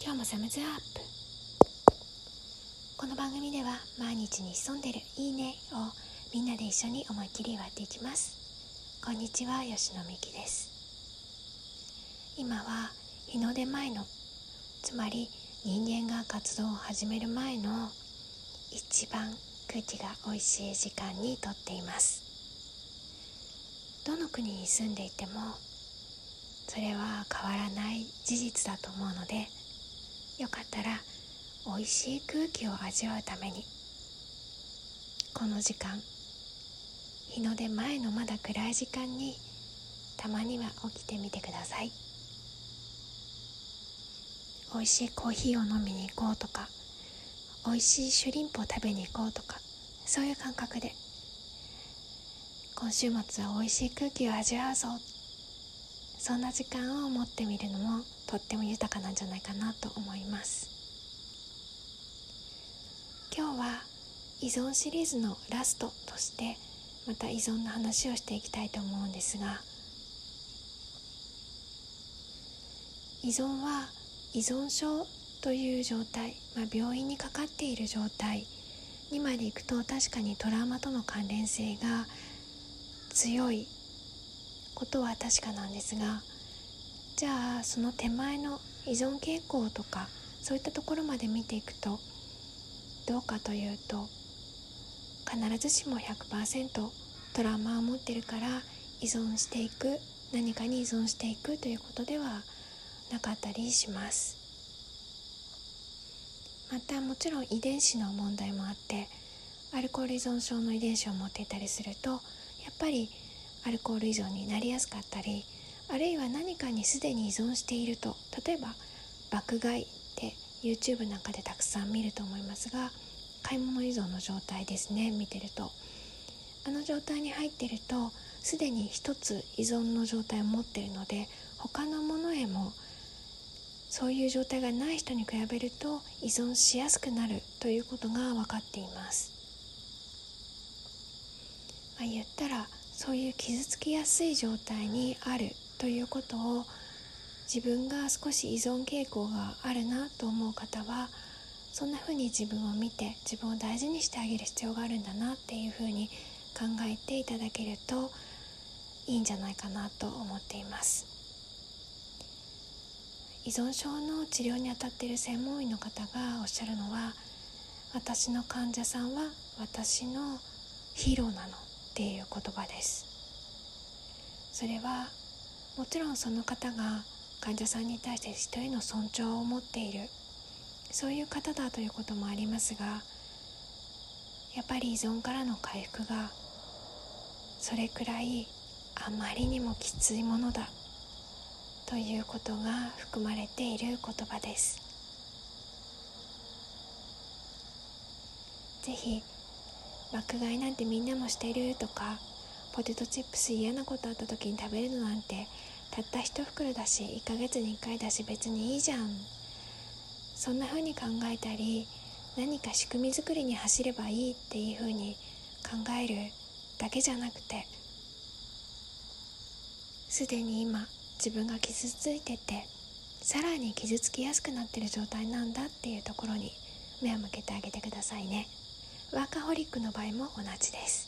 今日もサムズアップ。この番組では毎日に潜んでるいいねをみんなで一緒に思いっきり割っていきます。こんにちは吉野美希です。今は日の出前のつまり人間が活動を始める前の一番空気が美味しい時間にとっています。どの国に住んでいてもそれは変わらない事実だと思うのでよかったら美味しい空気を味わうためにこの時間日の出前のまだ暗い時間にたまには起きてみてください。美味しいコーヒーを飲みに行こうとか美味しいシュリンプを食べに行こうとかそういう感覚で今週末は美味しい空気を味わうぞ。そんな時間を持ってみるのもとっても豊かなんじゃないかなと思います。今日は依存シリーズのラストとしてまた依存の話をしていきたいと思うんですが依存は依存症という状態、まあ、病院にかかっている状態にまでいくと確かにトラウマとの関連性が強い。ことは確かなんですがじゃあその手前の依存傾向とかそういったところまで見ていくとどうかというと必ずしも100%トラウマを持ってるから依存していく何かに依存していくということではなかったりします。またもちろん遺伝子の問題もあってアルコール依存症の遺伝子を持っていたりするとやっぱりアルコール依存になりやすかったりあるいは何かにすでに依存していると例えば爆買いって YouTube なんかでたくさん見ると思いますが買い物依存の状態ですね見てると。あの状態に入ってるとすでに一つ依存の状態を持ってるので他のものへもそういう状態がない人に比べると依存しやすくなるということが分かっています、まあ、言ったらそういう傷つきやすい状態にあるということを自分が少し依存傾向があるなと思う方はそんな風に自分を見て自分を大事にしてあげる必要があるんだなっていう風に考えていただけるといいんじゃないかなと思っています。依存症の治療にあたっている専門医の方がおっしゃるのは私の患者さんは私のヒーローなの。っていう言葉です。それはもちろんその方が患者さんに対して一人の尊重を持っている。そういう方だということもありますがやっぱり依存からの回復がそれくらいあまりにもきついものだ。ということが含まれている言葉です。ぜひ爆買いなんてみんなもしてるとかポテトチップス嫌なことあった時に食べるのなんてたった一袋だし1ヶ月に1回だし別にいいじゃん。そんな風に考えたり何か仕組み作りに走ればいいっていう風に考えるだけじゃなくてすでに今自分が傷ついててさらに傷つきやすくなってる状態なんだっていうところに目を向けてあげてくださいね。ワーカホリックの場合も同じです。